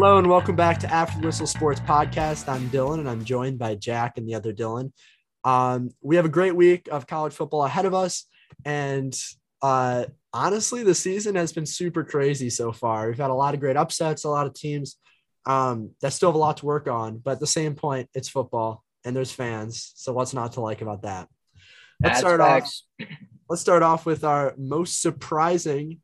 Hello and welcome back to After the Whistle Sports Podcast. I'm Dylan and I'm joined by Jack and the other Dylan. Um, we have a great week of college football ahead of us, and uh, honestly, the season has been super crazy so far. We've had a lot of great upsets, a lot of teams um, that still have a lot to work on, but at the same point, it's football and there's fans. So what's not to like about that? Let's That's start facts. off. Let's start off with our most surprising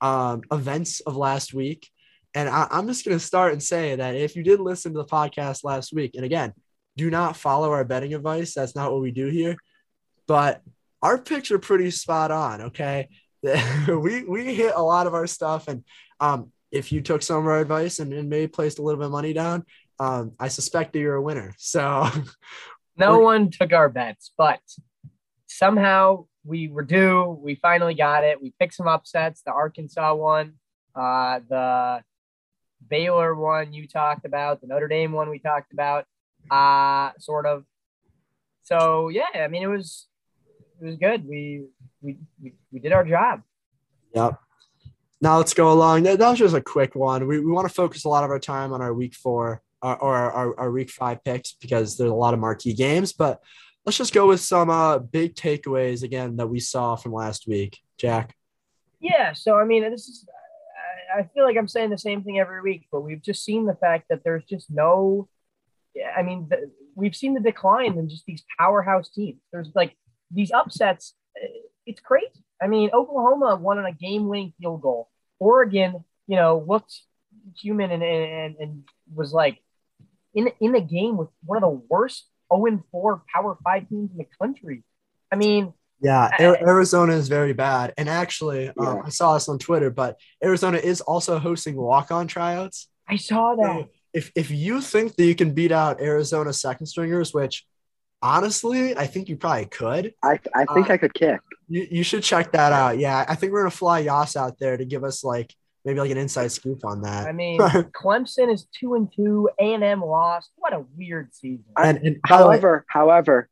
um, events of last week. And I, I'm just going to start and say that if you did listen to the podcast last week, and again, do not follow our betting advice. That's not what we do here. But our picks are pretty spot on. Okay. we, we hit a lot of our stuff. And um, if you took some of our advice and, and maybe placed a little bit of money down, um, I suspect that you're a winner. So No one took our bets, but somehow we were due. We finally got it. We picked some upsets. The Arkansas one, uh, the Baylor one you talked about, the Notre Dame one we talked about, uh, sort of. So yeah, I mean it was it was good. We we we, we did our job. Yep. Now let's go along. That, that was just a quick one. We, we want to focus a lot of our time on our week four uh, or our, our week five picks because there's a lot of marquee games. But let's just go with some uh, big takeaways again that we saw from last week. Jack. Yeah, so I mean, this is. I- feel like I'm saying the same thing every week, but we've just seen the fact that there's just no. I mean, the, we've seen the decline in just these powerhouse teams. There's like these upsets. uh, It's crazy. I mean, Oklahoma won on a game-winning field goal. Oregon, you know, looked human and and, and was like in in the game with one of the worst 0 4 Power Five teams in the country. I mean, Yeah, Arizona is very bad. And actually, um, I saw this on Twitter, but Arizona is also hosting walk on tryouts. I saw that. So if, if you think that you can beat out Arizona second stringers, which honestly, I think you probably could. I I think Uh, I could kick. You, you should check that out. Yeah, I think we're gonna fly Yas out there to give us like maybe like an inside scoop on that. I mean, Clemson is two and two. A and M lost. What a weird season. and and by the way, However, however,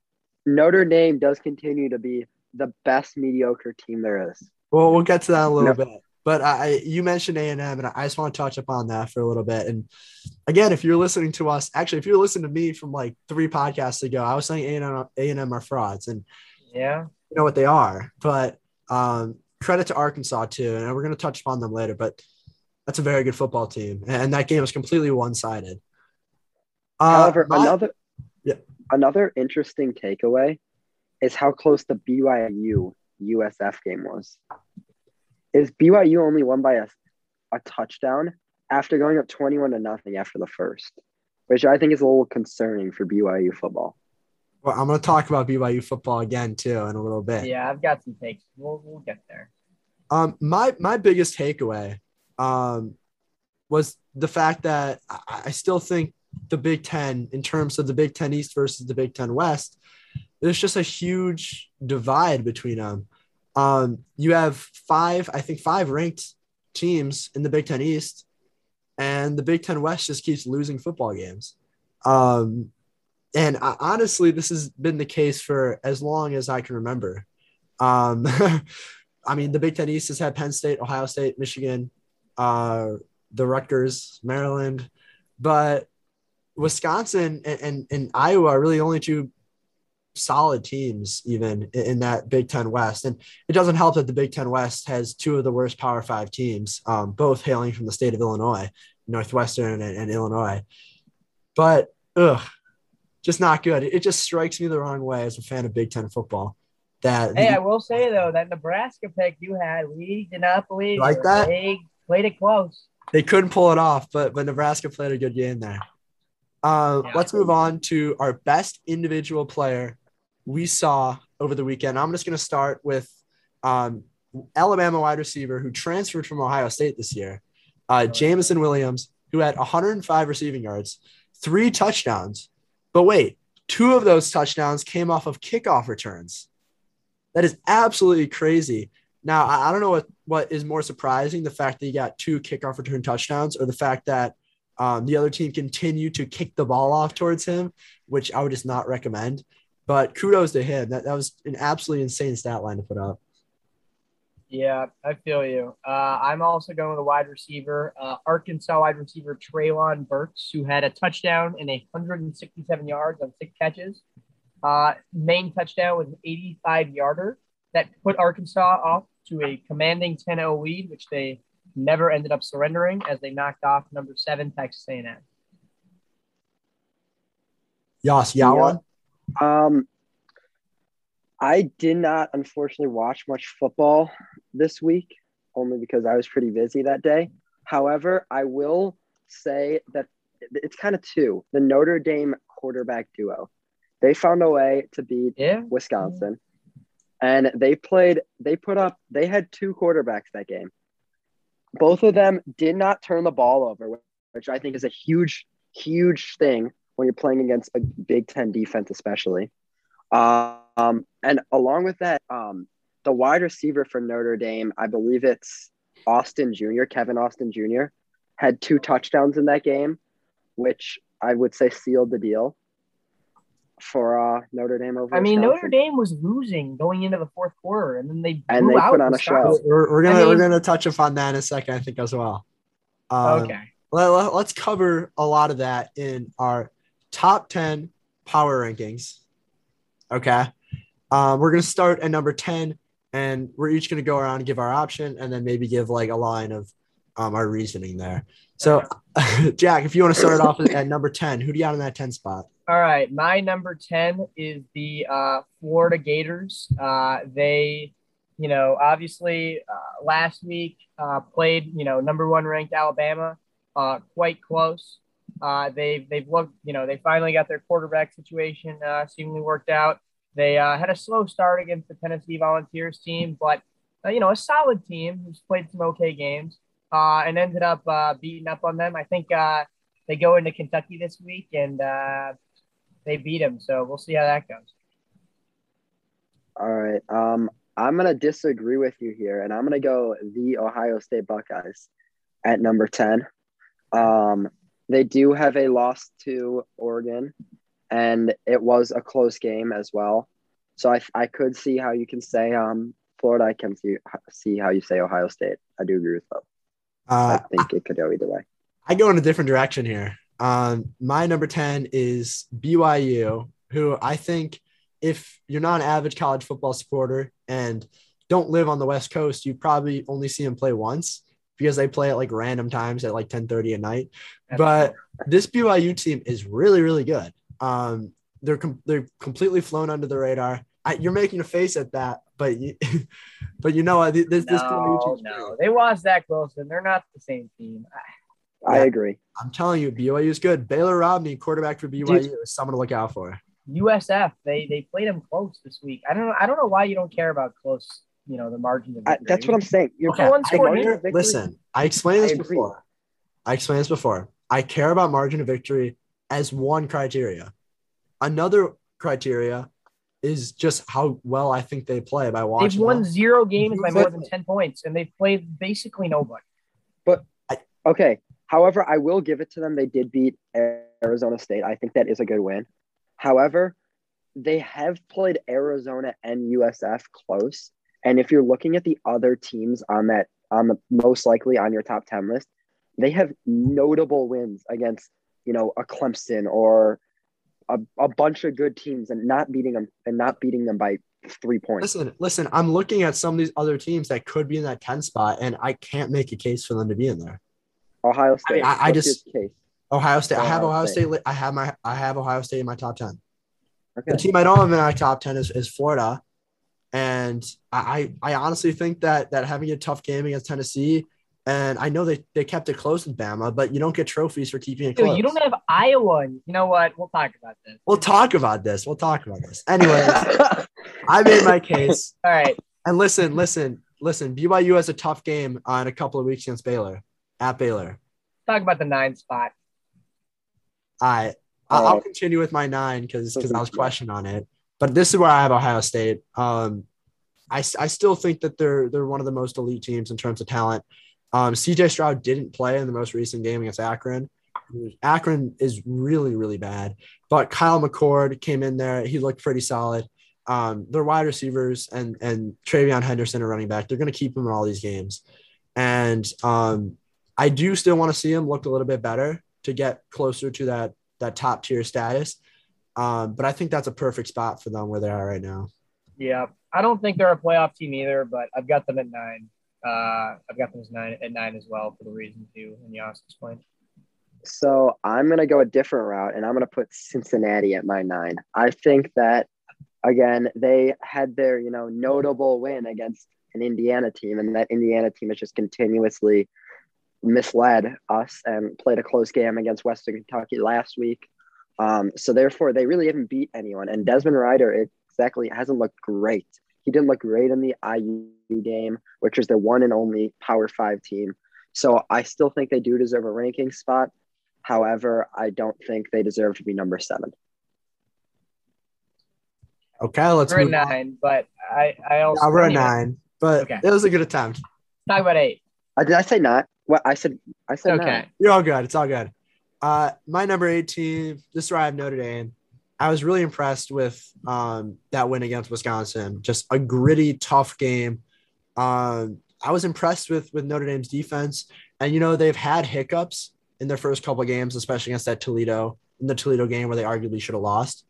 Notre Dame does continue to be the best mediocre team there is. well, we'll get to that in a little No. bit. But I, you mentioned A and M, and I just want to touch upon that for a little bit. And again, if you're listening to us, actually, if you're listening to me from like three podcasts ago, I was saying A and M, A and M are frauds, and Yeah. you know what they are. But um, credit to Arkansas too, and we're going to touch upon them later. But that's a very good football team, and that game was completely one sided. Uh, However, my- another Yeah. another interesting takeaway is how close the BYU USF game was. Is BYU only won by a, a touchdown after going up 21 to nothing after the first, which I think is a little concerning for BYU football. Well, I'm going to talk about BYU football again too in a little bit. Yeah, I've got some takes. We'll, we'll get there. Um, my my biggest takeaway, um, was the fact that I, I still think the Big Ten, in terms of the Big Ten East versus the Big Ten West, there's just a huge divide between them. Um, you have five, I think, five ranked teams in the Big Ten East, and the Big Ten West just keeps losing football games. Um, and I, honestly, this has been the case for as long as I can remember. Um, I mean, the Big Ten East has had Penn State, Ohio State, Michigan, uh, the Rutgers, Maryland, but Wisconsin and, and, and Iowa are really the only two solid teams even in, that Big Ten West. And it doesn't help that the Big Ten West has two of the worst Power Five teams, um, both hailing from the state of Illinois, Northwestern and, and Illinois. But ugh, just not good. It, it just strikes me the wrong way as a fan of Big Ten football. That Hey, I will say though that Nebraska pick you had, we did not believe Like that? They played it close. they couldn't pull it off, but but Nebraska played a good game there. Uh, Yeah. Let's move on to our best individual player we saw over the weekend. I'm just going to start with um, Alabama wide receiver who transferred from Ohio State this year, uh, Jameson Williams, who had 105 receiving yards, three touchdowns. But wait, two of those touchdowns came off of kickoff returns. That is absolutely crazy. Now, I don't know what, what is more surprising the fact that he got two kickoff return touchdowns or the fact that um, the other team continued to kick the ball off towards him, which I would just not recommend. But kudos to him. That, that was an absolutely insane stat line to put up. Yeah, I feel you. Uh, I'm also going with a wide receiver, uh, Arkansas wide receiver Treylon Burks, who had a touchdown and 167 yards on six catches. Uh, main touchdown was an 85 yarder that put Arkansas off to a commanding 10 0 lead, which they never ended up surrendering as they knocked off number seven Texas A&M. Yas, one. Um, I did not unfortunately watch much football this week, only because I was pretty busy that day. However, I will say that it's kind of two the Notre Dame quarterback duo. They found a way to beat Yeah. Wisconsin, and they played. They put up. They had two quarterbacks that game. Both of them did not turn the ball over, which I think is a huge, huge thing when you're playing against a Big Ten defense, especially. Um, and along with that, um, the wide receiver for Notre Dame, I believe it's Austin Jr., Kevin Austin Jr., had two touchdowns in that game, which I would say sealed the deal for uh, Notre Dame over. I mean, Wisconsin. Notre Dame was losing going into the fourth quarter, and then they And blew they out put on a show. We're, we're gonna I mean- we're gonna touch upon that in a second, I think, as well. Um, Okay. let, us cover a lot of that in our top 10 power rankings. Okay. Um, we're going to start at number 10, and we're each going to go around and give our option and then maybe give like a line of um, our reasoning there. So, Jack, if you want to start off at number 10, who do you got in that 10 spot? All right, my number 10 is the uh, Florida Gators. Uh, they, you know, obviously uh, last week uh, played, you know, number one ranked Alabama, uh, quite close. Uh, they've, they've looked, you know, they finally got their quarterback situation uh, seemingly worked out. They uh, had a slow start against the Tennessee Volunteers team, but, uh, you know, a solid team who's played some okay games uh, and ended up uh, beating up on them. I think they go into Kentucky this week and they beat them, So we'll see how that goes. All right. Um, I'm gonna disagree with you here, and I'm gonna go the Ohio State Buckeyes at number ten. Um, they do have a loss to Oregon, and it was a close game as well. So I, I could see how you can say um, Florida. I can see see how you say Ohio State. I do agree with both. Uh, I think it could go either way. I go in a different direction here. Um, my number 10 is BYU, who I think if you're not an average college football supporter and don't live on the West Coast, you probably only see them play once because they play at like random times at like 10 30 at night. But this BYU team is really, really good. Um, they're com- they're completely flown under the radar. I, you're making a face at that, but you, but you know what? This, this BYU no, no, they lost that close, and they're not the same team. I Yeah. agree. I'm telling you, BYU is good. Baylor Romney, quarterback for BYU, is someone to look out for. USF, they they played them close this week. I don't know. I don't know why you don't care about close. You know the margin of I, that's what I'm saying. You're Okay, one I score agree game. with victory. Listen, I explained this I before. I explained this before. I care about margin of victory as one criteria. Another criteria is just how well I think they play by watching. They've won them. zero games by more than ten points, and they've played basically nobody. But okay. However, I will give it to them. They did beat Arizona State. I think that is a good win. However, they have played Arizona and USF close. And if you're looking at the other teams on that, on the most likely on your top 10 list, they have notable wins against, you know, a Clemson or a, a bunch of good teams and not beating them and not beating them by three points. Listen, listen. I'm looking at some of these other teams that could be in that 10 spot, and I can't make a case for them to be in there. Ohio State. I- I what's just-? Ohio State. I have Ohio Ohio State. State. I have my. I have Ohio State in my top 10. The team I don't have in my top 10 is, is Florida. And I, I I honestly think that that having a tough game against Tennessee, and I know they, they kept it close with Bama, but you don't get trophies for keeping it Dude, close. you don't have Iowa. You know what? We'll talk about this. we'll talk about this. We'll talk about this. Anyway, I made my case. All right. And listen, listen, listen. BYU has a tough game on a couple of weeks against Baylor at Baylor. Talk about the nine spot. I I'll, Uh, I'll continue with my nine because because I was questioned on it. But this is where I have Ohio State. Um, I, I still think that they're they're one of the most elite teams in terms of talent. Um, CJ Stroud didn't play in the most recent game against Akron. Akron is really really bad, but Kyle McCord came in there. He looked pretty solid. um, their wide receivers and and TreVeyon Henderson are running back. They're going to keep him in all these games, and um, I do still want to see him look a little bit better to get closer to that that top tier status. Um, but I think that's a perfect spot for them where they are right now. Yeah, I don't think they're a playoff team either, but I've got them at nine. Uh, I've got them as nine at nine as well for the reasons you and Yas explained. So I'm gonna go a different route, and I'm gonna put Cincinnati at my nine. I think that again they had their you know notable win against an Indiana team, and that Indiana team has just continuously misled us and played a close game against Western Kentucky last week. Um, so therefore, they really haven't beat anyone. And Desmond Ridder exactly hasn't looked great. He didn't look great in the IU game, which is the one and only Power Five team. So I still think they do deserve a ranking spot. However, I don't think they deserve to be number seven. Okay, let's we're move nine, on. but I I also Yeah, we're at anyway, nine, but Okay. it was a good attempt. Talk about eight. Uh, did I say not? What I said? I said Okay. nine. You're all good. It's all good. Uh, my number 18. This is where I have Notre Dame. I was really impressed with um, that win against Wisconsin. Just a gritty, tough game. Um, I was impressed with with Notre Dame's defense, and you know they've had hiccups in their first couple of games, especially against that Toledo in the Toledo game where they arguably should have lost.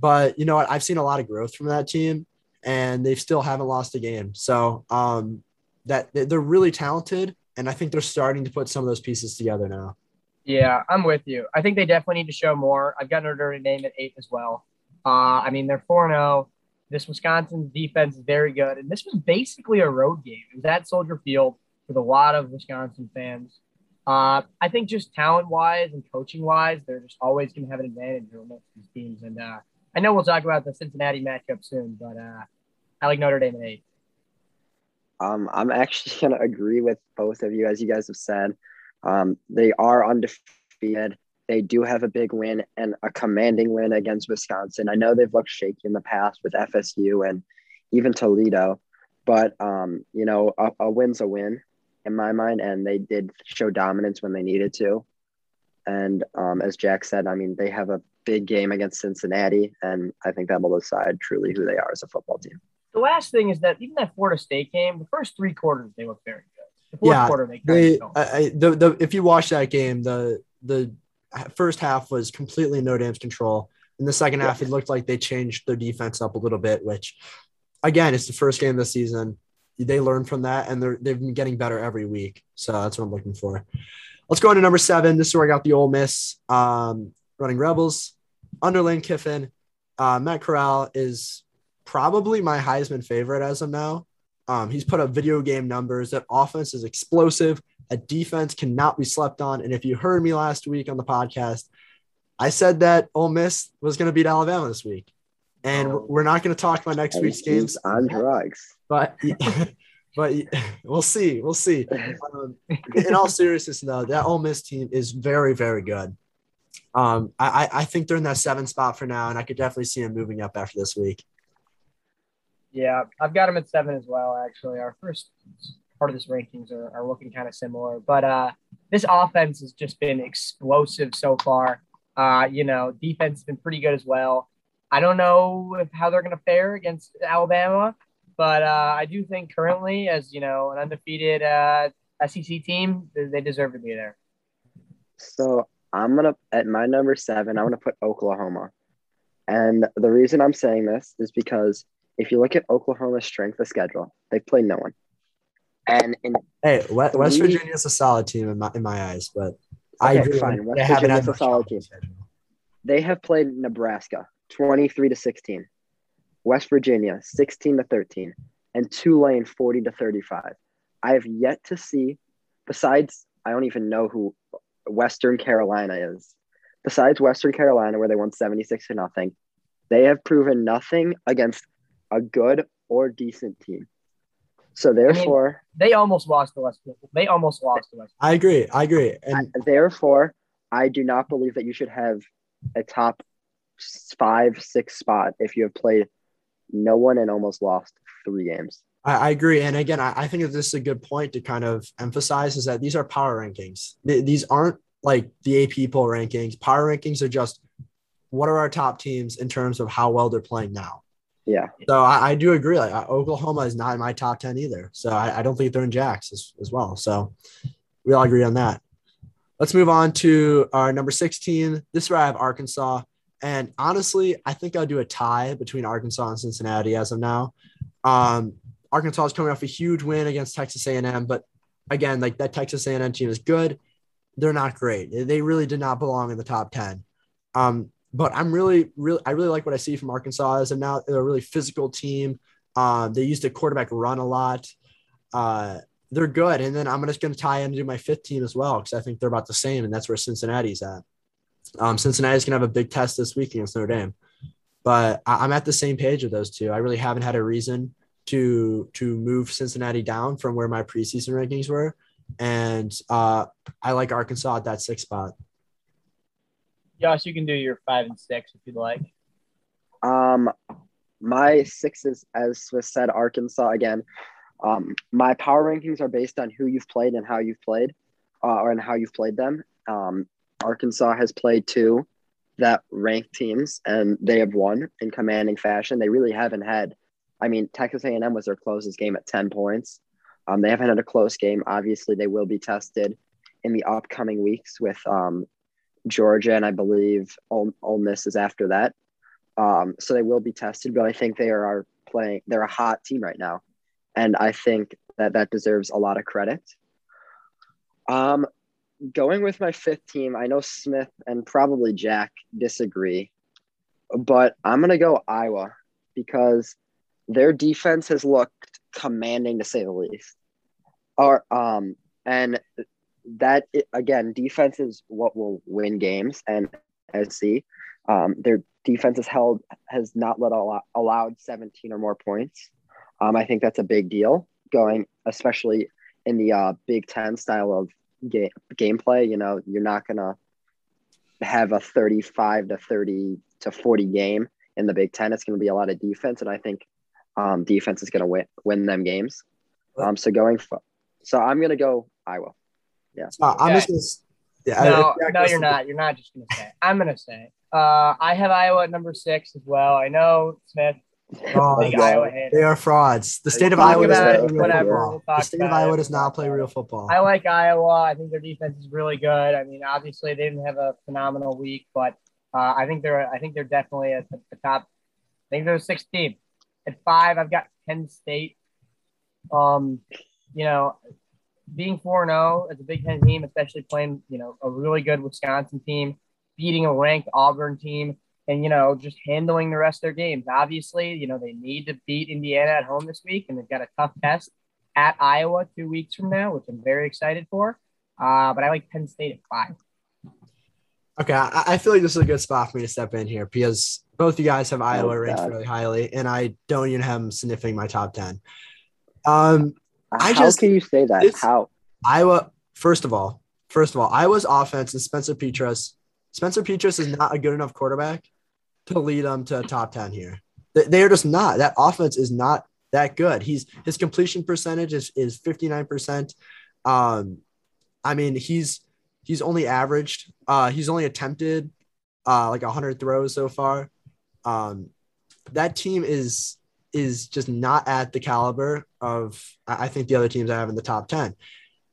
But you know what? I've seen a lot of growth from that team, and they still haven't lost a game. So um, that they're really talented, and I think they're starting to put some of those pieces together now. Yeah, I'm with you. I think they definitely need to show more. I've got Notre Dame at eight as well. Uh, I mean, they're 4 0. This Wisconsin defense is very good. And this was basically a road game. It was at Soldier Field with a lot of Wisconsin fans. Uh, I think just talent wise and coaching wise, they're just always going to have an advantage over most of these teams. And uh, I know we'll talk about the Cincinnati matchup soon, but uh, I like Notre Dame at eight. Um, I'm actually going to agree with both of you, as you guys have said. Um, they are undefeated. They do have a big win and a commanding win against Wisconsin. I know they've looked shaky in the past with FSU and even Toledo, but um, you know, a, a win's a win in my mind, and they did show dominance when they needed to. And um, as Jack said, I mean, they have a big game against Cincinnati, and I think that will decide truly who they are as a football team. The last thing is that even that Florida State game, the first three quarters, they looked very. The fourth Yeah, quarter, they They. I, the, the, if you watch that game, the the first half was completely Notre Dame's control. In the second half, it looked like they changed their defense up a little bit, which, again, it's the first game of the season. They learned from that, and they're they've been getting better every week. So that's what I'm looking for. Let's go into number seven. This is where I got the Ole Miss um, running Rebels under Lane Kiffin. Uh, Matt Corral is probably my Heisman favorite as of now. Um, he's put up video game numbers. That offense is explosive. A defense cannot be slept on. And if you heard me last week on the podcast, I said that Ole Miss was going to beat Alabama this week. And Oh. we're not going to talk about next week's games, on drugs. but but we'll see. We'll see. Um, in all seriousness, though, that Ole Miss team is very, very good. Um, I, I I think they're in that seven spot for now, and I could definitely see them moving up after this week. Yeah, I've got them at seven as well. Actually, our first part of this rankings are, are looking kind of similar, but uh, this offense has just been explosive so far. Uh, you know, defense has been pretty good as well. I don't know if, how they're going to fare against Alabama, but uh, I do think currently, as you know, an undefeated uh, SEC team, they- deserve to be there. So I'm gonna at my number seven, I'm gonna put Oklahoma. And the reason I'm saying this is because if you look at Oklahoma's strength of schedule, they've played no one. And in Hey, West, Virginia is a solid team in my in my eyes, but I Okay, agree. fine. West They Virginia's a solid team. schedule. they have played Nebraska 23 to 16, West Virginia 16 to 13, and Tulane 40 to 35. I have yet to see, besides, I don't even know who Western Carolina is. Besides Western Carolina, where they won 76 to nothing, they have proven nothing against a good or decent team. So therefore, They almost lost to West. They almost lost to West. I agree. I agree. And therefore, I do not believe that you should have a top five, six spot if you have played no one and almost lost three games. I, I agree. And again, I, I think that this is a good point to kind of emphasize is that these are power rankings. Th- these aren't like the AP poll rankings. Power rankings are just what are our top teams in terms of how well they're playing now. Yeah. So I, I do agree. Like Oklahoma is not in my top ten either. So I, I don't think they're in Jacks as, as well. So we all agree on that. Let's move on to our number 16. This is where I have Arkansas. And honestly, I think I'll do a tie between Arkansas and Cincinnati as of now. Um, Arkansas is coming off a huge win against Texas A&M, but again, like that Texas A&M team is good. They're not great. They really did not belong in the top 10. Um, but I'm really, really, I really like what I see from Arkansas as of now. A really physical team. Um, they used a quarterback run a lot. Uh, they're good. And then I'm just going to tie into my fifth team as well because I think they're about the same, and that's where Cincinnati's at. Um, Cincinnati's going to have a big test this week against Notre Dame, but I- I'm at the same page with those two. I really haven't had a reason to to move Cincinnati down from where my preseason rankings were, and uh, I like Arkansas at that sixth spot. Josh, you can do your five and six if you'd like. Um, my six is, as was said, Arkansas again. Um, my power rankings are based on who you've played and how you've played, uh, or and how you've played them. Um, Arkansas has played two that ranked teams, and they have won in commanding fashion. They really haven't had. I mean, Texas A&M was their closest game at ten points. Um, they haven't had a close game. Obviously, they will be tested in the upcoming weeks with um, Georgia, and I believe Ole, Ole Miss is after that. Um, so they will be tested, but I think they are, are playing. They're a hot team right now, and I think that that deserves a lot of credit. Um, going with my fifth team, I know Smith and probably Jack disagree, but I'm gonna go Iowa because their defense has looked commanding to say the least. Or um, and that again, defense is what will win games, and as see, um, their defense has held has not let allow, allowed 17 or more points. Um, I think that's a big deal going, especially in the uh, Big Ten style of game gameplay. You know, you're not gonna have a 35 to 30 to 40 game in the Big Ten. It's going to be a lot of defense, and I think um, defense is going to win win them games. Um, so going, for, so I'm going to go Iowa. Yeah, uh, I'm just gonna, yeah, No, I- no, you're not. You're not just gonna say. it. I'm gonna say. it. Uh, I have Iowa at number six as well. I know Smith, Oh, big yeah. Iowa hater. They are frauds. The state of Iowa does not it, play real whatever. football. We'll The state of Iowa it. does not play real football. I like Iowa. I think their defense is really good. I mean, obviously they didn't have a phenomenal week, but uh, I think they're I think they're definitely at the, the top. I think they're a sixth team. At five, I've got Penn State. Um, you know, being four and zero as a Big Ten team, especially playing you know a really good Wisconsin team, beating a ranked Auburn team, and you know just handling the rest of their games. Obviously, you know they need to beat Indiana at home this week, and they've got a tough test at Iowa two weeks from now, which I'm very excited for. Uh, but I like Penn State at five. Okay, I, I feel like this is a good spot for me to step in here because both you guys have Iowa ranked really highly, and I don't even have them sniffing my top ten. Um, I How just- can you say that? How? Iowa, first of all, first of all, Iowa's offense and Spencer Petras. Spencer Petras is not a good enough quarterback to lead them to a top 10 here. They, they are just not. That offense is not that good. He's his completion percentage is, is 59%. Um, I mean, he's he's only averaged, uh, he's only attempted uh like 100 throws so far. Um, that team is is just not at the caliber of I think the other teams I have in the top 10.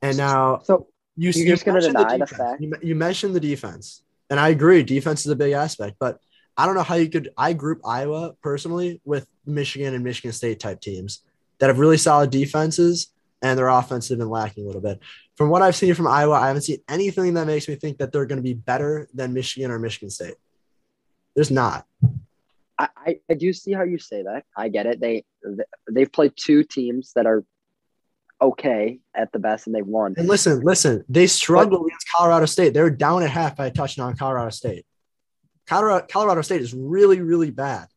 And now So you, You're you just gonna mentioned deny the defense. fact? You, you mentioned the defense, and I agree. Defense is a big aspect, but I don't know how you could. I group Iowa personally with Michigan and Michigan State type teams that have really solid defenses, and their offense has been lacking a little bit. From what I've seen from Iowa, I haven't seen anything that makes me think that they're going to be better than Michigan or Michigan State. There's not. I, I, I do see how you say that. I get it. They they've played two teams that are okay at the best, and they've won. And listen, listen, they struggled against Colorado State. They were down at half by a touchdown on Colorado State. Colorado, Colorado State is really, really bad.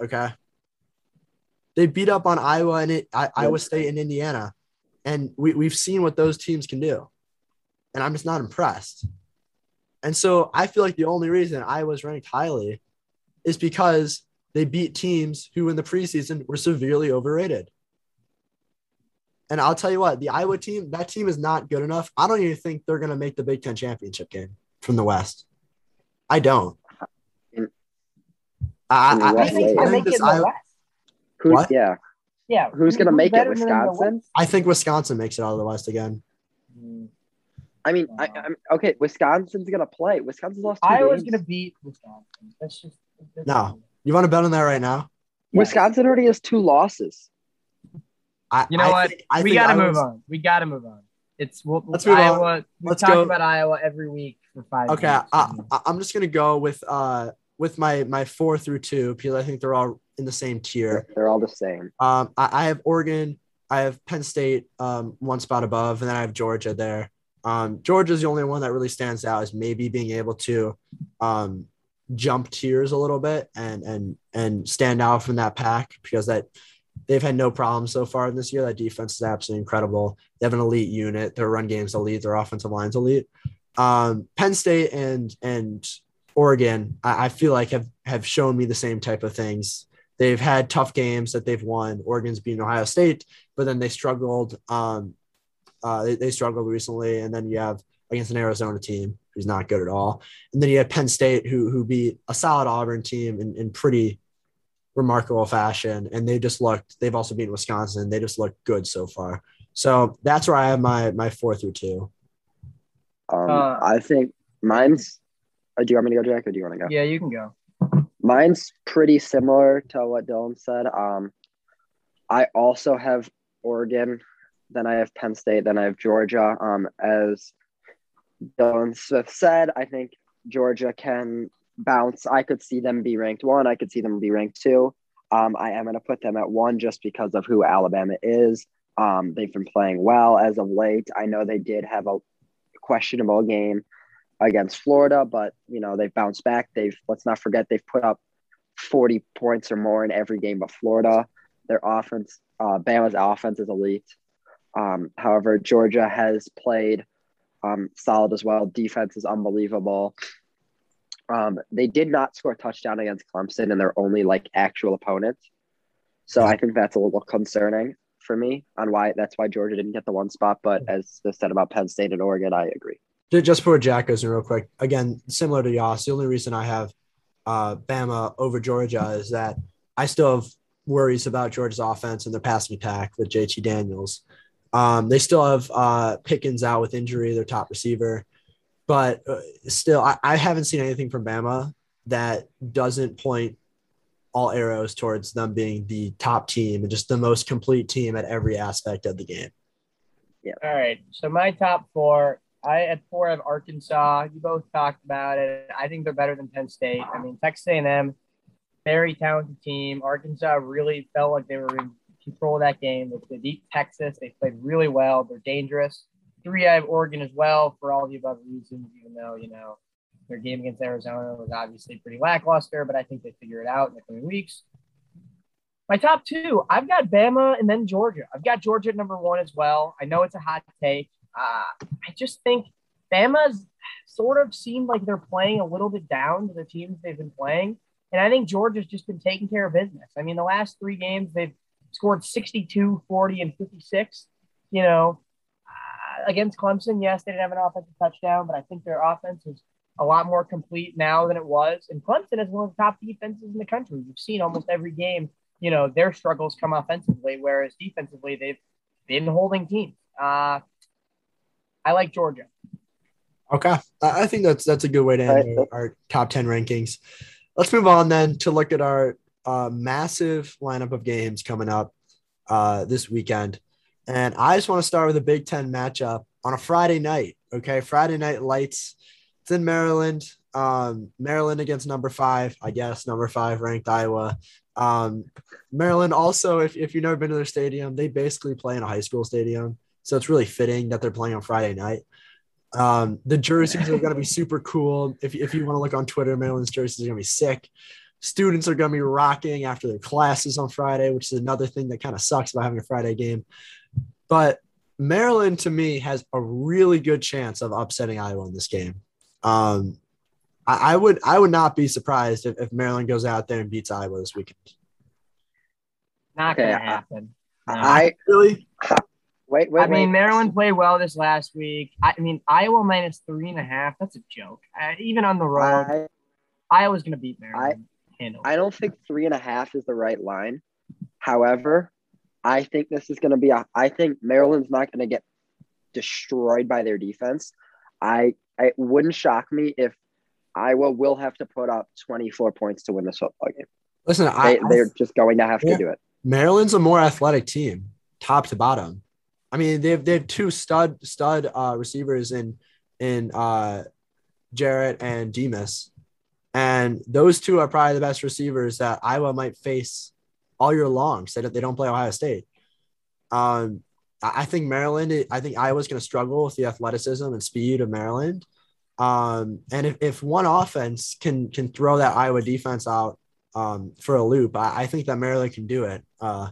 Okay. They beat up on Iowa and it, I, Iowa State and Indiana. And we, we've seen what those teams can do. And I'm just not impressed. And so I feel like the only reason Iowa's ranked highly is because they beat teams who in the preseason were severely overrated. And I'll tell you what, the Iowa team, that team is not good enough. I don't even think they're going to make the Big Ten championship game from the West. I don't. In- I, in I, I think, way? I I think make it this in the Iowa, West. Who? What? Yeah. Yeah. Who's gonna make it? better than the Wisconsin? I think Wisconsin makes it out of the West again. Mm. I mean, I, I'm okay. Wisconsin's gonna play. Wisconsin's lost two Iowa's games. gonna beat Wisconsin. That's just that's No. You want to bet on that right now? Wisconsin already has two losses. I, You know I what? think- I we gotta Iowa's- move on. We gotta move on. It's we'll, Let's move on. Iowa. We Let's talk go. about Iowa every week for five. Okay. I, I, I'm just gonna go with uh with my my four through two because I think they're all in the same tier. They're all the same. Um, I, I have Oregon, I have Penn State, um, one spot above, and then I have Georgia there. Um, Georgia's the only one that really stands out as maybe being able to um, jump tiers a little bit and and and stand out from that pack because that they've had no problems so far this year. That defense is absolutely incredible. They have an elite unit. Their run game's elite. Their offensive line's elite. Um, Penn State and and Oregon, I, I feel like have have shown me the same type of things. They've had tough games that they've won. Oregon's beaten Ohio State, but then they struggled. Um, uh, they, they struggled recently, and then you have against an Arizona team who's not good at all, and then you have Penn State who who beat a solid Auburn team in, in pretty remarkable fashion, and they just looked. They've also beaten Wisconsin. They just look good so far. So that's where I have my my four through two. Um, Uh, I think mine's. Uh, do you want me to go, Jack, or do you want to go? Yeah, you can go. Mine's pretty similar to what Dylan said. Um, I also have Oregon, then I have Penn State, then I have Georgia. Um, as Dylan Smith said, I think Georgia can bounce. I could see them be ranked one. I could see them be ranked two. Um, I am going to put them at one just because of who Alabama is. Um, they've been playing well as of late. I know they did have a questionable game against Florida, but you know they've bounced back. They've let's not forget they've put up 40 points or more in every game but Florida. Their offense, uh, Bama's offense is elite. Um, however, Georgia has played um, solid as well. Defense is unbelievable. Um, they did not score a touchdown against Clemson in their only like actual opponent. So I think that's a little concerning for me on why that's why Georgia didn't get the one spot. But as they said about Penn State and Oregon, I agree. Ju- Just before Jack goes in real quick, again, similar to Yas, the only reason I have uh, Bama over Georgia is that I still have worries about Georgia's offense and their passing attack with JT Daniels. Um, they still have uh, Pickens out with injury, their top receiver. But uh, still, I, I haven't seen anything from Bama that doesn't point all arrows towards them being the top team and just the most complete team at every aspect of the game. Yeah. All right. So my top four, I at four have Arkansas. You both talked about it. I think they're better than Penn State. I mean, Texas A&M, very talented team. Arkansas really felt like they were in control that game. They- beat Texas. They played really well. They're dangerous. Three, I have Oregon as well for all the above reasons, even though, you know, their game against Arizona was obviously pretty lackluster, but I think they figure it out in the coming weeks. My top two, I've got Bama and then Georgia. I've got Georgia at number one as well. I know it's a hot take. Uh, I just think Bama's sort of seemed like they're playing a little bit down to the teams they've been playing. And I think Georgia's just been taking care of business. I mean, the last three games, they've scored 62, 40, and 56. You know, uh, against Clemson, yes, they didn't have an offensive touchdown, but I think their offense is a lot more complete now than it was. And Clemson is one of the top defenses in the country. We've seen almost every game, you know, their struggles come offensively, whereas defensively, they've been holding teams. Uh, I like Georgia. Okay, I I think that's that's a good way to end Right. our, our top ten rankings. Let's move on then to look at our uh, massive lineup of games coming up uh, this weekend, and I just want to start with a Big Ten matchup on a Friday night. Okay, Friday night lights. It's in Maryland. Um, Maryland against number five, I guess number five ranked Iowa. Um, Maryland also, if, if you've never been to their stadium, they basically play in a high school stadium. So it's really fitting that they're playing on Friday night. Um, the jerseys are going to be super cool. If, if you want to look on Twitter, Maryland's jerseys are going to be sick. Students are going to be rocking after their classes on Friday, which is another thing that kind of sucks about having a Friday game. But Maryland, to me, has a really good chance of upsetting Iowa in this game. Um, I, I would I would not be surprised if, if Maryland goes out there and beats Iowa this weekend. Not going I- to happen. No. I Really? wait, wait. I mean, wait. Maryland played well this last week. I, I mean, Iowa minus three and a half. That's a joke. Uh, even on the road, I, Iowa's going to beat Maryland. Handle. I don't think three and a half is the right line. However, I think this is going to be a. I think Maryland's not going to get destroyed by their defense. I it wouldn't shock me if Iowa will have to put up 24 points to win this football game. Listen, They, I, they're just going to have Yeah. to do it. Maryland's a more athletic team, top to bottom. I mean, they have they have two stud stud uh, receivers in in uh, Jarrett and Demus, and those two are probably the best receivers that Iowa might face all year long. Say that they don't play Ohio State. Um, I I think Maryland. I think Iowa's going to struggle with the athleticism and speed of Maryland. Um, and if, if one offense can can throw that Iowa defense out um, for a loop, I, I think that Maryland can do it. Uh,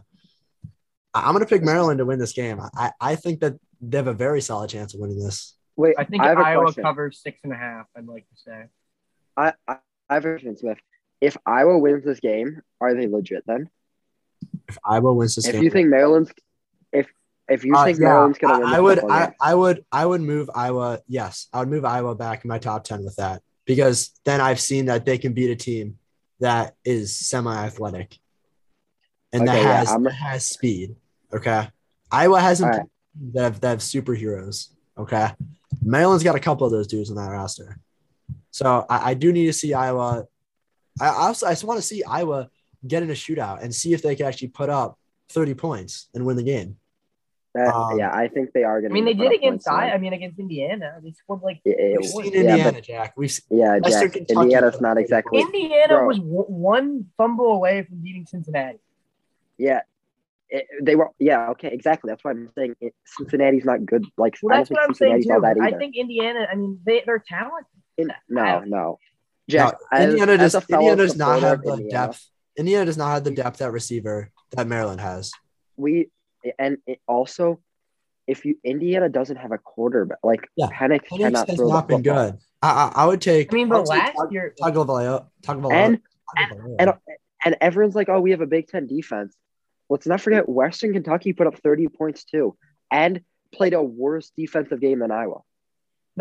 I- I'm going to pick Maryland to win this game. I, I think that they have a very solid chance of winning this. Wait, I think have a Iowa question. covers six and a half. I'd like to say. I, I, have a question, Smith. If Iowa wins this game, are they legit then? If Iowa wins this If game, you think Maryland's, if if you Uh, think yeah, Maryland's going to win, I, this I would, I, game, I would, I would move Iowa. Yes, I would move Iowa back in my top ten with that because then I've seen that they can beat a team that is semi-athletic and that Okay, yeah, has I'm- that has speed. Okay, Iowa hasn't right. that have, that have superheroes. Okay, Maryland's got a couple of those dudes on that roster, so I, I do need to see Iowa. I I also I just want to see Iowa get in a shootout and see if they can actually put up thirty points and win the game. that- um, yeah, I think they are going to. I mean, they did against I. I mean, against Indiana, they scored like. It, We've seen yeah, Indiana, but Jack. We've seen, yeah, Jack, Indiana's not exactly. Indiana Bro. was w- one fumble away from beating Cincinnati. Yeah, it, they were. Yeah, okay, exactly. That's why I'm saying it, Cincinnati's not good. Like, Well, I don't that's think what I'm saying Cincinnati's all too. that I think Indiana. I mean, they they're talented. In- no, no, Jack. No, as- Indiana as does. a Indiana does not have the Indiana, depth. Indiana does not have the depth at receiver that Maryland has. We and it also, if you Indiana doesn't have a quarterback, like Yeah, Penix Penix cannot has throw the not been football. good. I, I, I would take. I mean, but last Tug- year, Tagovailoa. Tagovailoa. And Tagovailoa. and and everyone's like, "Oh, we have a Big Ten defense." Let's not forget Western Kentucky put up 30 points too, and played a worse defensive game than Iowa.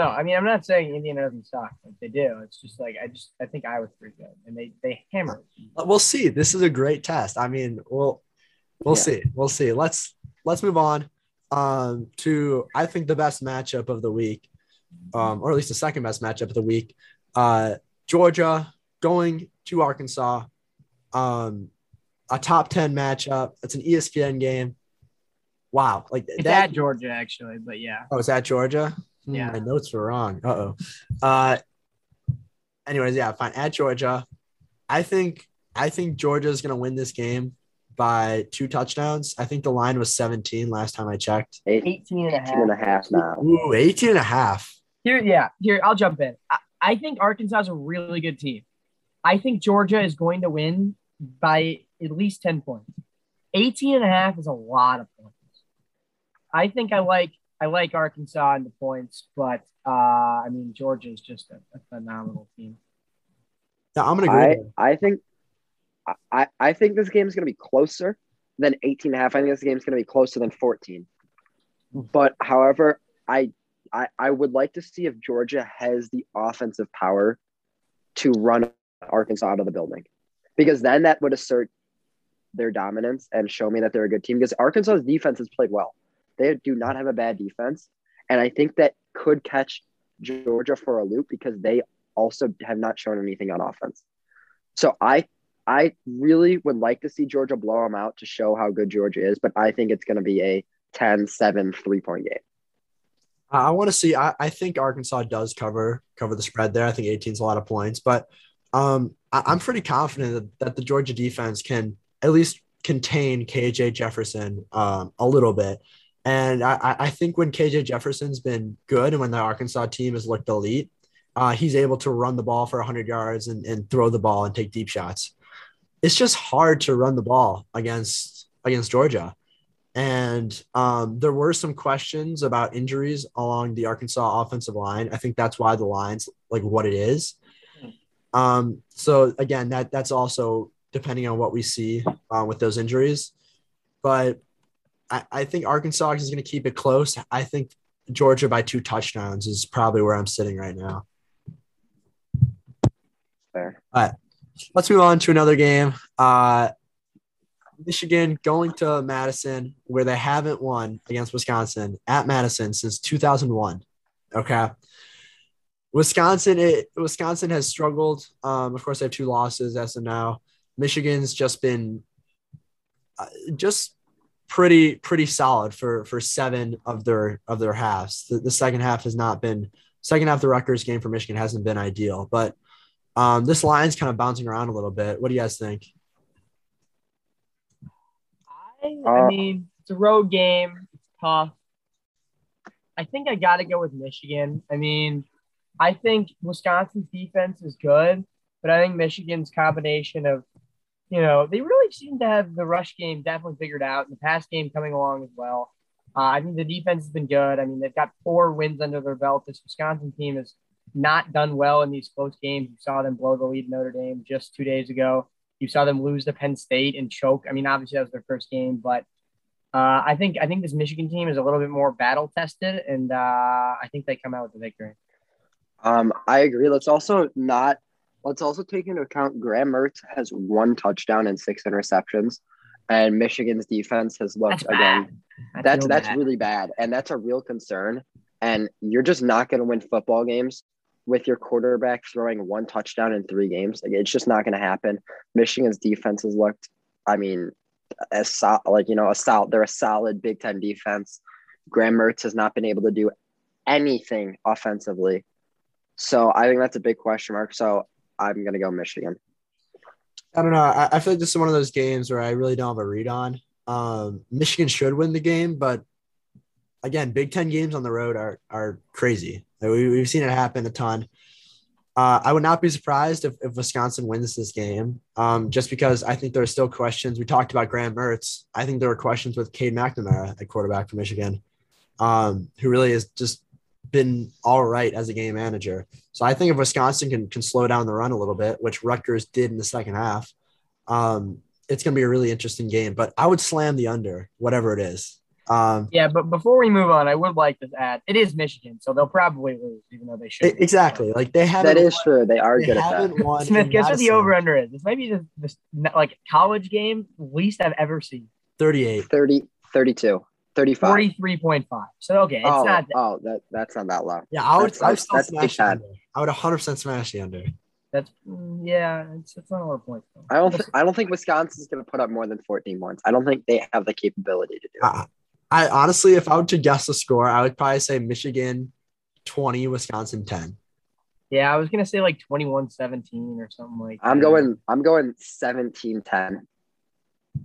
No, I mean, I'm not saying Indiana doesn't suck. Like they do. It's just like I just I think Iowa's pretty good, and they they hammer. we'll see. This is a great test. I mean, we'll we'll Yeah. see. We'll see. Let's let's move on um, to I think the best matchup of the week, um, or at least the second best matchup of the week. Uh, Georgia going to Arkansas. Um, a top ten matchup. It's an ESPN game. Wow, like It's that. at Georgia actually, but yeah. Oh, is that Georgia? Hmm, Yeah. My notes were wrong. Uh-oh. Uh anyways, yeah, fine. At Georgia. I think I think Georgia's gonna win this game by two touchdowns. I think the line was 17 last time I checked. Eight, 18 and a 18 and a half. half now. Ooh, 18 and a half. Here, yeah, here, I'll jump in. I, I think Arkansas is a really good team. I think Georgia is going to win by at least 10 points. 18 and a half is a lot of points. I think I like I like Arkansas and the points, but uh, I mean Georgia is just a, a phenomenal team. Yeah, I'm gonna agree. I, with. I think I, I think this game is going to be closer than 18 and a half. I think this game is going to be closer than 14. But however, I, I I would like to see if Georgia has the offensive power to run Arkansas out of the building. Because then that would assert their dominance and show me that they're a good team because Arkansas's defense has played well. They do not have a bad defense. And I think that could catch Georgia for a loop because they also have not shown anything on offense. So I I really would like to see Georgia blow them out to show how good Georgia is, but I think it's going to be a 10-7 three-point game. I, want to see. I, I think Arkansas does cover cover the spread there. I think 18 is a lot of points, but um, I, I'm pretty confident that, that the Georgia defense can at least contain KJ Jefferson um, a little bit. And I, I- think when KJ Jefferson's been good and when the Arkansas team has looked elite, uh, he's able to run the ball for 100 yards and, and throw the ball and take deep shots. It's just hard to run the ball against against Georgia. And um, there were some questions about injuries along the Arkansas offensive line. I think that's why the line's like what it is. Um, so again, that that's also depending on what we see uh, with those injuries. But I, I think Arkansas is going to keep it close. I think Georgia by two touchdowns is probably where I'm sitting right now. Fair. Let's move on to another game. Uh, Michigan going to Madison, where they haven't won against Wisconsin at Madison since 2001. Okay. Wisconsin, it, Wisconsin has struggled. Um, of course, they have two losses as of now. Michigan's just been uh, just pretty pretty solid for for seven of their of their halves. The, the second half has not been second half the Rutgers game for Michigan hasn't been ideal, but um, this line's kind of bouncing around a little bit. What do you guys think? I, I mean, it's a road game. It's tough. I think I got to go with Michigan. I mean, I think Wisconsin's defense is good, but I think Michigan's combination of, you know, they really seem to have the rush game definitely figured out, and the pass game coming along as well. Uh, I think the defense has been good. I mean, they've got four wins under their belt. This Wisconsin team has not done well in these close games. You saw them blow the lead in Notre Dame just two days ago. You saw them lose to Penn State and choke. I mean, obviously that was their first game, but uh, I think I think this Michigan team is a little bit more battle tested, and uh, I think they come out with the victory. Um, I agree. Let's also not let's also take into account Graham Mertz has one touchdown and six interceptions, and Michigan's defense has looked That's again. That's That's that's bad. really bad, and that's a real concern. And you're just not going to win football games with your quarterback throwing one touchdown in three games. Like, it's just not going to happen. Michigan's defense has looked, I mean, as like you know a solid. They're a solid Big Ten defense. Graham Mertz has not been able to do anything offensively, so I think that's a big question mark. So I'm going to go Michigan. I don't know. I, I feel like this is one of those games where I really don't have a read on. Um, Michigan should win the game, but again, Big Ten games on the road are are crazy. Like, we, we've seen it happen a ton. Uh, I would not be surprised if, if Wisconsin wins this game, um, just because I think there are still questions. We talked about Graham Mertz. I think there are questions with Cade McNamara at quarterback for Michigan, um, who really is just been all right as a game manager. So I think if Wisconsin can can slow down the run a little bit, which Rutgers did in the second half, um, it's going to be a really interesting game. But I would slam the under, whatever it is. Um, Yeah, but before we move on, I would like to add it is Michigan, so they'll probably lose, even though they should. exactly. Like they haven't. That is won- true. They are They good at that. haven't won. Smith, in guess what the Madison. over under is? This might be the, the like college game least I've ever seen. 38. 30, 32, 35. Forty three point five. So okay, it's oh, not. oh, that, that's not that low. Yeah, I would. That's- I would still that's smash the under. I would 100 percent smash the under. That's mm, yeah. It's, it's not a lot of points. Though. I don't. Th- I don't think Wisconsin's going to put up more than 14 points. I don't think they have the capability to do it. I, I honestly, if I were to guess the score, I would probably say Michigan 20, Wisconsin 10. Yeah, I was gonna say like 21-17 or something like. I'm that. going. I'm going 17-10.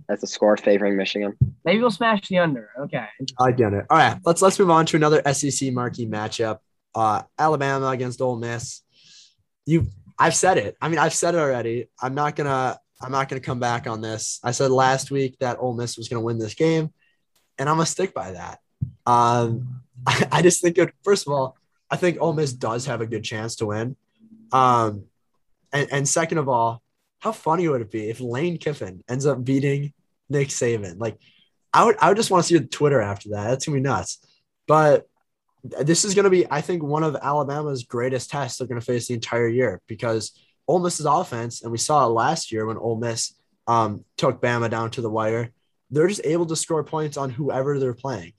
That's a score favoring Michigan. Maybe we'll smash the under. Okay. I like the under. All right, let's let's move on to another SEC marquee matchup. Uh, Alabama against Ole Miss. You, I've said it. I mean, I've said it already. I'm not gonna. I'm not gonna come back on this. I said last week that Ole Miss was gonna win this game, and I'm gonna stick by that. Um, I, I just think it. First of all, I think Ole Miss does have a good chance to win. Um, and, and second of all, how funny would it be if Lane Kiffin ends up beating Nick Saban? Like, I would I would just want to see the Twitter after that. That's gonna be nuts. But this is gonna be, I think, one of Alabama's greatest tests they're gonna face the entire year because Ole Miss's offense, and we saw it last year when Ole Miss um, took Bama down to the wire. They're just able to score points on whoever they're playing.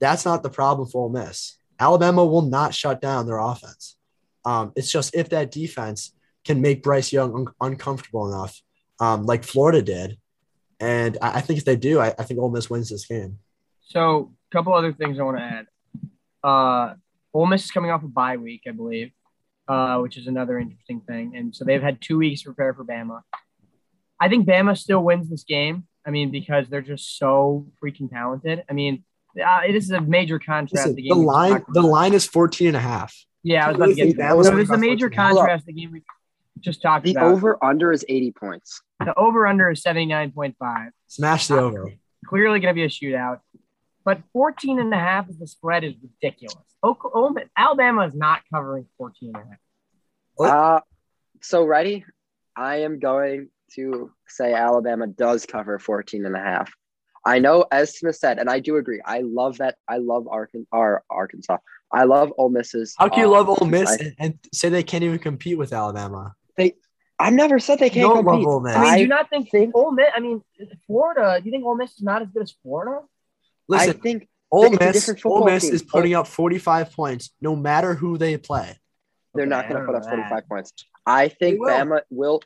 That's not the problem for Ole Miss. Alabama will not shut down their offense. Um, it's just if that defense can make Bryce Young un- uncomfortable enough, um, like Florida did, and I, I think if they do, I, I think Ole Miss wins this game. So, a couple other things I want to add. Uh, Ole Miss is coming off a bye week, I believe, uh, which is another interesting thing. And so they've had two weeks to prepare for Bama. I think Bama still wins this game. I mean, because they're just so freaking talented. I mean, uh, this is a major contrast. Listen, the game we line the line is 14 and a half. Yeah, I was about to get to that. That was- So it's a major contrast the game we just talked The about. over under is 80 points. the over under is 79.5. Smash the over. clearly going to be a shootout. But 14 and a half as the spread is ridiculous. Oklahoma, Alabama is not covering 14 and a half. Uh, so ready? I am going to say Alabama does cover 14 and a half. I know, as Smith said, and I do agree. I love that. I love Arkansas. Or Arkansas. I love Ole Miss's. How can you uh, love Ole Miss I- and, and say they can't even compete with Alabama? I've never said they can't don't love compete. Ole Miss. I mean, do you not think, think- Ole Miss? I mean, Florida. Do you think Ole Miss is not as good as Florida? Listen, I think Ole Miss, Ole Miss team. is putting up 45 points no matter who they play. they're Okay, not going to put know up that. 45 points. I think will. Bama will.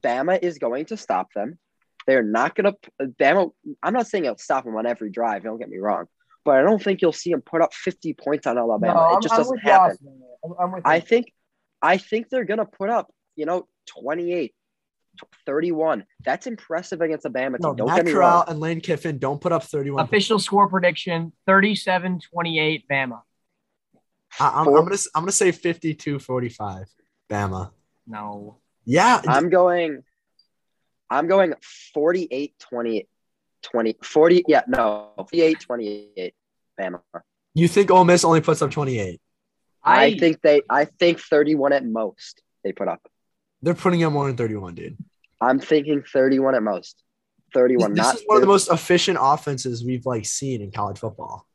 Bama is going to stop them. They're not going to. Bama. I'm not saying it'll stop them on every drive. Don't get me wrong, but I don't think you'll see them put up 50 points on Alabama. no, it just I'm doesn't with happen. Austin. I'm, I'm with I you. think. I think they're going to put up. You know, 28, 31. That's impressive against a Bama team. No, don't Matt get me Corral wrong. and Lane Kiffin don't put up 31. Official score prediction: 37-28 Bama. I, I'm, I'm Four- gonna I'm gonna say 52-45. Bama. No. Yeah, I'm going. I'm going 48, 20, 20, 40. Yeah, no, 48, 28. Bama. you think Ole Miss only puts up 28? I, think they. I think 31 at most they put up. They're putting up more than 31, dude. I'm thinking 31 at most. 31. this not is one of the most efficient offenses we've like seen in college football.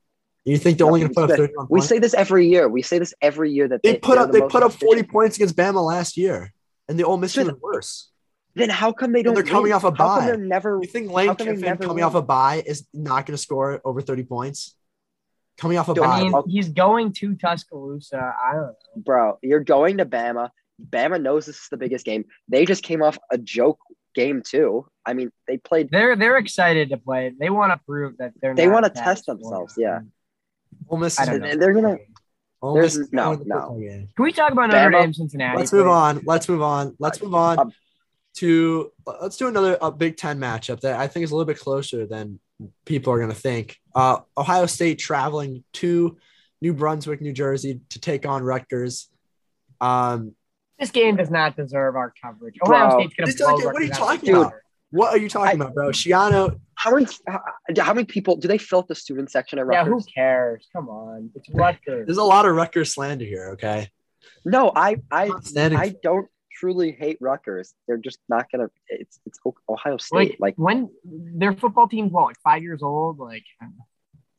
You think they're only gonna put up We 31 We points? say this every year. We say this every year that They they, put up the they put up 40 efficient. points against Bama last year, and the Ole Miss team was worse. Then how come they don't? they're coming win? off a How come bye. they're never? You think Lane How come they Kiffin coming win? off a bye is not going to score over 30 points? Coming off a Dude, bye. I mean, he's going to Tuscaloosa. I don't know. Bro, you're going to Bama. Bama knows this is the biggest game. They just came off a joke game too. I mean, they played. They're they're excited to play. They want to prove that they're. They wanna test themselves, Yeah. Ole Miss is don't gonna- know. They're gonna. Ole there's- Miss is no, gonna win the no. game. Can we talk about Notre Bama- Dame, Cincinnati? Let's move on. Let's move on. Let's move on Um, to let's do another a Big Ten matchup that I think is a little bit closer than people are going to think. Uh, Ohio State traveling to New Brunswick, New Jersey, to take on Rutgers. Um, This game does not deserve our coverage. Bro, Ohio State's gonna blow. doesn't- what are you Rutgers out of talking about? water. what are you talking I- about, bro? Schiano, How many? How, how many people do they fill up the student section at Rutgers? Yeah, who cares? Come on, it's Rutgers. there's a lot of Rutgers slander here. Okay, No, I I I don't truly hate Rutgers. They're just not gonna. It's it's Ohio State. like, Like, when their football team's what, like five years old? Like,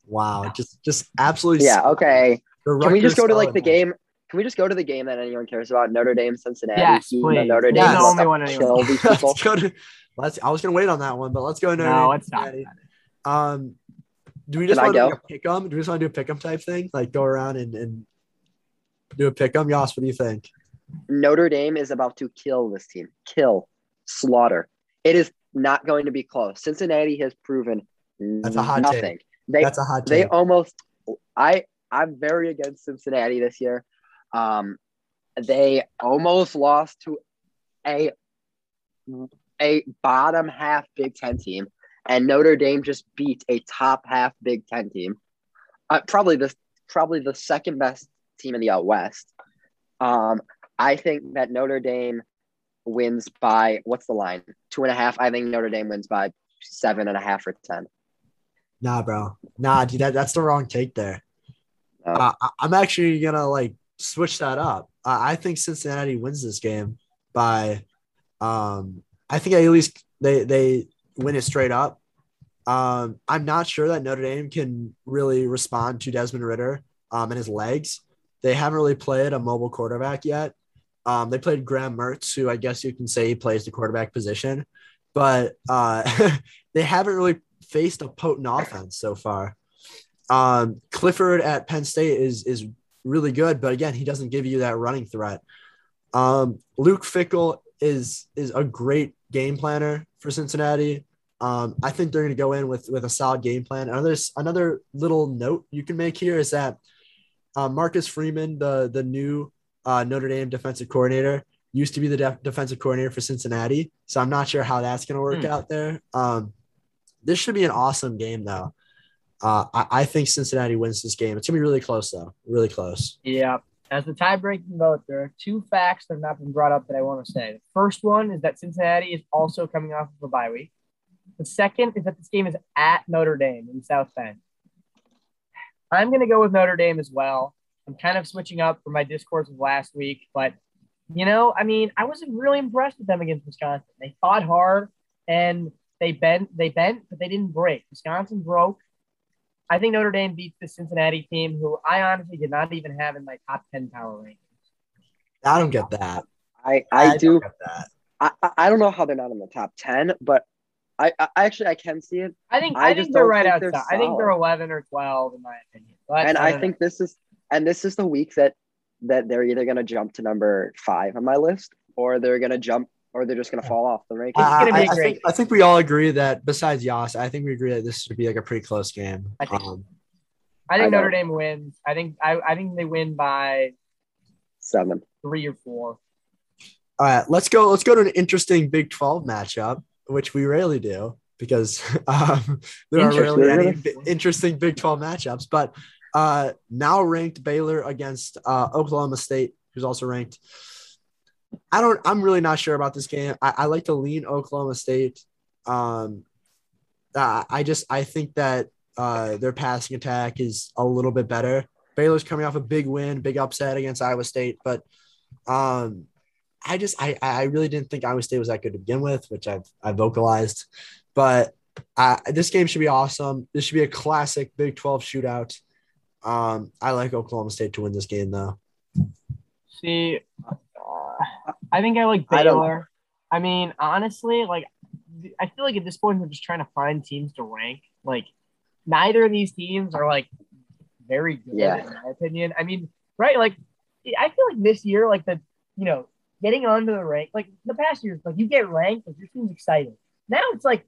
wow, just just absolutely. yeah, okay. Can we just go to like the Scarlet game? Can we just go to the game that anyone cares about? Notre Dame, Cincinnati. Yes, even please. though Notre That's Dame the only to one anyone kill cares these Let's go to. Let's. I was gonna wait on that one, but let's go. Notre no, Dame, let's not. Um, do we just want to do go? a pick 'em? Do we just want to do a pick 'em type thing? Like go around and, and do a pick 'em? Yas, what do you think? Notre Dame is about to kill this team. Kill, slaughter. It is not going to be close. Cincinnati has proven That's a hot take. They That's a hot they almost I I'm very against Cincinnati this year. Um they almost lost to a a bottom half Big Ten team, and Notre Dame just beat a top half Big Ten team. Uh, probably the probably the second best team in the out west. Um, I think that Notre Dame wins by what's the line? Two and a half. I think Notre Dame wins by seven and a half or ten. Nah, bro. Nah, dude, that, that's the wrong take there. Uh, I'm actually gonna like switch that up. Uh, I think Cincinnati wins this game by. Um, I think at least they they win it straight up. Um, I'm not sure that Notre Dame can really respond to Desmond Ridder um, and his legs. They haven't really played a mobile quarterback yet. Um, they played Graham Mertz, who I guess you can say he plays the quarterback position, but uh, they haven't really faced a potent offense so far. Um, Clifford at Penn State is is really good, but again, he doesn't give you that running threat. Um, Luke Fickell is is a great game planner for Cincinnati. Um, I think they're going to go in with with a solid game plan. Another another little note you can make here is that uh, Marcus Freeman, the the new uh, Notre Dame defensive coordinator, used to be the def- defensive coordinator for Cincinnati. So I'm not sure how that's going to work Hmm. out there. Um, this should be an awesome game, though. Uh, I, I think Cincinnati wins this game. It's gonna be really close, though. Really close. Yeah. As the tie-breaking vote, there are two facts that have not been brought up that I want to say. The first one is that Cincinnati is also coming off of a bye week. The second is that this game is at Notre Dame in South Bend. I'm to go with Notre Dame as well. I'm kind of switching up from my discourse of last week, but you know, I mean, I wasn't really impressed with them against Wisconsin. They fought hard and they bent, they bent, but they didn't break. Wisconsin broke. I think Notre Dame beats the Cincinnati team, who I honestly did not even have in my top 10 power rankings. I don't get that. I I don't do get that. I, I I don't know how they're not in the top ten, but I, I actually I can see it, I think I I, just think they're right think outside. they're I think they're eleven or twelve in my opinion. But and I don't think this is and this is the week that that they're either gonna jump to number five on my list, or they're gonna jump, or they're just gonna fall off the rankings. It's gonna I, be a I great think, I think we all agree that besides Yas, I think we agree that this should be like a pretty close game. I think- Um, I think I Notre Dame wins. I think I, I think they win by Seven. three or four. all right, let's go. Let's go to an interesting Big Twelve matchup, which we rarely do because um, there are rarely any Interesting. interesting Big Twelve matchups. But uh, now ranked Baylor against uh, Oklahoma State, who's also ranked. I don't. I'm really not sure about this game. I, I like to lean Oklahoma State. Um, uh, I just I think that uh, their passing attack is a little bit better. Baylor's coming off a big win, big upset against Iowa State, but um, I just I I really didn't think Iowa State was that good to begin with, which I've I vocalized. But uh, this game should be awesome. This should be a classic Big Twelve shootout. Um, I like Oklahoma State to win this game though. See, I think I like I Baylor. I, mean, honestly, like I feel like at this point they're just trying to find teams to rank. Like neither of these teams are like very good Yeah. in my opinion. I mean, right? Like I feel like this year, like the you know getting onto the rank, like the past years, like you get ranked, like your team's excited. Now it's like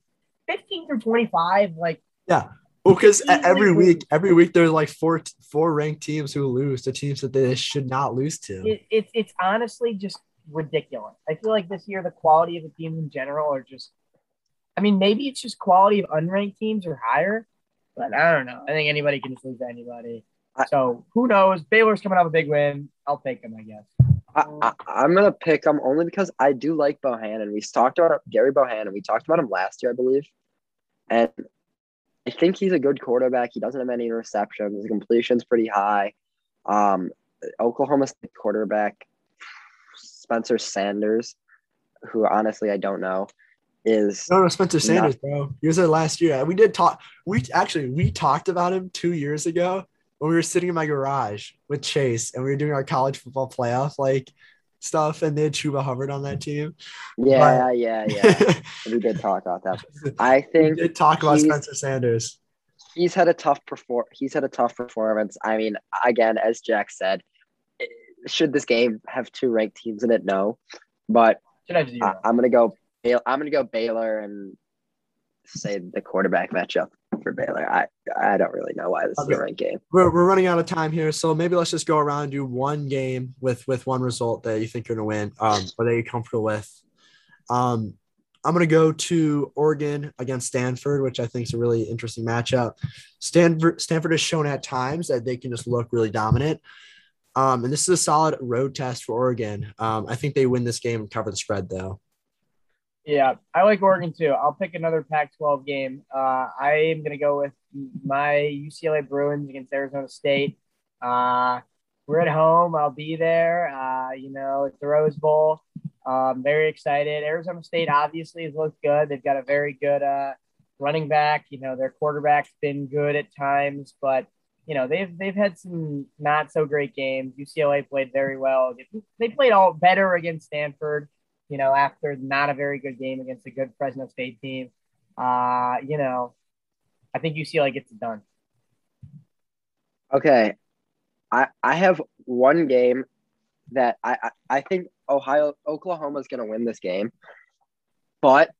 15 through 25, like Well, because Easily every week, every week there's like four four ranked teams who lose to teams that they should not lose to. it, it, it's honestly just ridiculous. I feel like this year the quality of the teams in general are just. I mean, maybe it's just quality of unranked teams are higher, but I don't know. I think anybody can just lose to anybody. I- So who knows? Baylor's coming off a big win. I'll take them, I guess. I, I, I'm gonna pick him only because I do like Bohanon. We talked about Gary Bohanon. We talked about him last year, I believe, and I think he's a good quarterback. He doesn't have any interceptions. His completion's pretty high. Um, Oklahoma State quarterback Spencer Sanders, who honestly I don't know, is No, no, Spencer Sanders, bro. He was there last year. We did talk. We actually we talked about him two years ago when we were sitting in my garage with Chase and we were doing our college football playoff like stuff, and they had Chuba Hubbard on that team. yeah, yeah, yeah. we did talk about that. I think we did talk about Spencer Sanders. he's had a tough perform. He's had a tough performance. I mean, again, as Jack said, eh, should this game have two ranked teams in it? No, but Should. I, I'm gonna go. Bail- I'm gonna go Baylor and say the quarterback matchup for Baylor. I I don't really know why this is Okay. a ranked game. We're, we're running out of time here, so maybe let's just go around and do one game with with one result that you think you're gonna win, um, or that you're comfortable with. Um, I'm gonna go to Oregon against Stanford, which I think is a really interesting matchup. Stanford Stanford has shown at times that they can just look really dominant. Um, and this is a solid road test for Oregon. Um, I think they win this game and cover the spread though. Yeah, I like Oregon too. I'll pick another Pac-12 game. Uh, I am going to go with my UCLA Bruins against Arizona State. Uh, we're at home. I'll be there. Uh, you know, it's the Rose Bowl. Um, very excited. Arizona State obviously has looked good. They've got a very good uh, running back. You know, their quarterback's been good at times, but you know they've they've had some not so great games. UCLA played very well. They played all better against Stanford you know, after not a very good game against a good Fresno State team. Uh, you know, I think UCLA gets it done. Okay, I I have one game that I I, I think Ohio Oklahoma is gonna win this game, but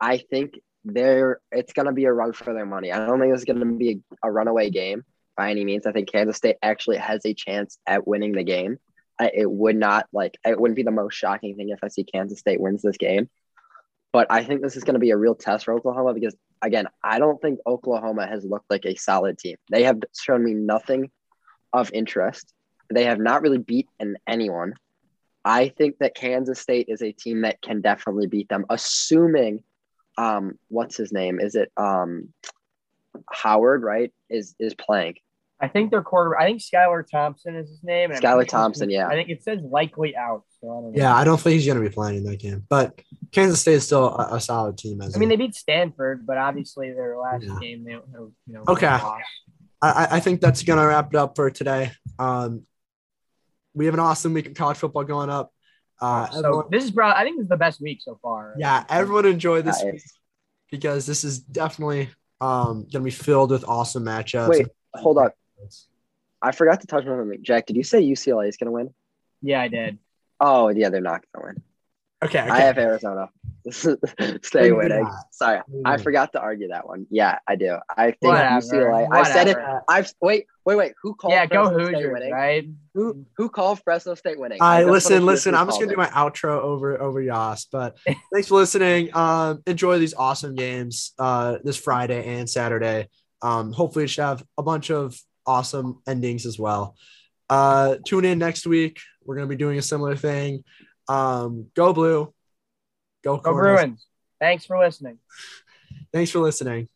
I think they're it's gonna be a run for their money. I don't think it's gonna be a, a runaway game by any means. I think Kansas State actually has a chance at winning the game. I, it would not like it wouldn't be the most shocking thing if I see Kansas State wins this game. But I think this is going to be a real test for Oklahoma because again, I don't think Oklahoma has looked like a solid team. They have shown me nothing of interest. They have not really beaten anyone. I think that Kansas State is a team that can definitely beat them, assuming um what's his name? Is it um Howard, right? Is is playing. I think their quarter. I think Skylar Thompson is his name. Skylar Thompson, yeah. I think it says likely out. So I don't know. Yeah, I don't think he's gonna be playing in that game, but Kansas State is still a, a solid team. As I mean, they beat Stanford, but obviously their last Yeah. game, they you know. Okay. I, I- I think that's gonna wrap it up for today. Um, we have an awesome week of college football going up. Uh, so everyone- this is probably I think this is the best week so far. yeah, everyone enjoy this Nice. week because this is definitely um, gonna be filled with awesome matchups. Wait, hold on. I forgot to touch on something. Jack, did you say UCLA is gonna win? Yeah, I did. Oh yeah, they're not gonna win. Okay, okay. I have Arizona. Stay Maybe winning. not. Sorry, Maybe I forgot to argue that one. Yeah, I do. I think Whatever, UCLA. I said it. I've wait, wait, wait. Who called? Yeah, go Fresno State winning? right? Who who called Fresno State winning? I just listen, listen. I'm just gonna do my outro over over Yas, but thanks for listening. Um, enjoy these awesome games uh this Friday and Saturday. Um, hopefully it should have a bunch of awesome endings as well. Uh, tune in next week. We're gonna be doing a similar thing. Um, go blue, go, Go. Bruins. Thanks for listening. Thanks for listening.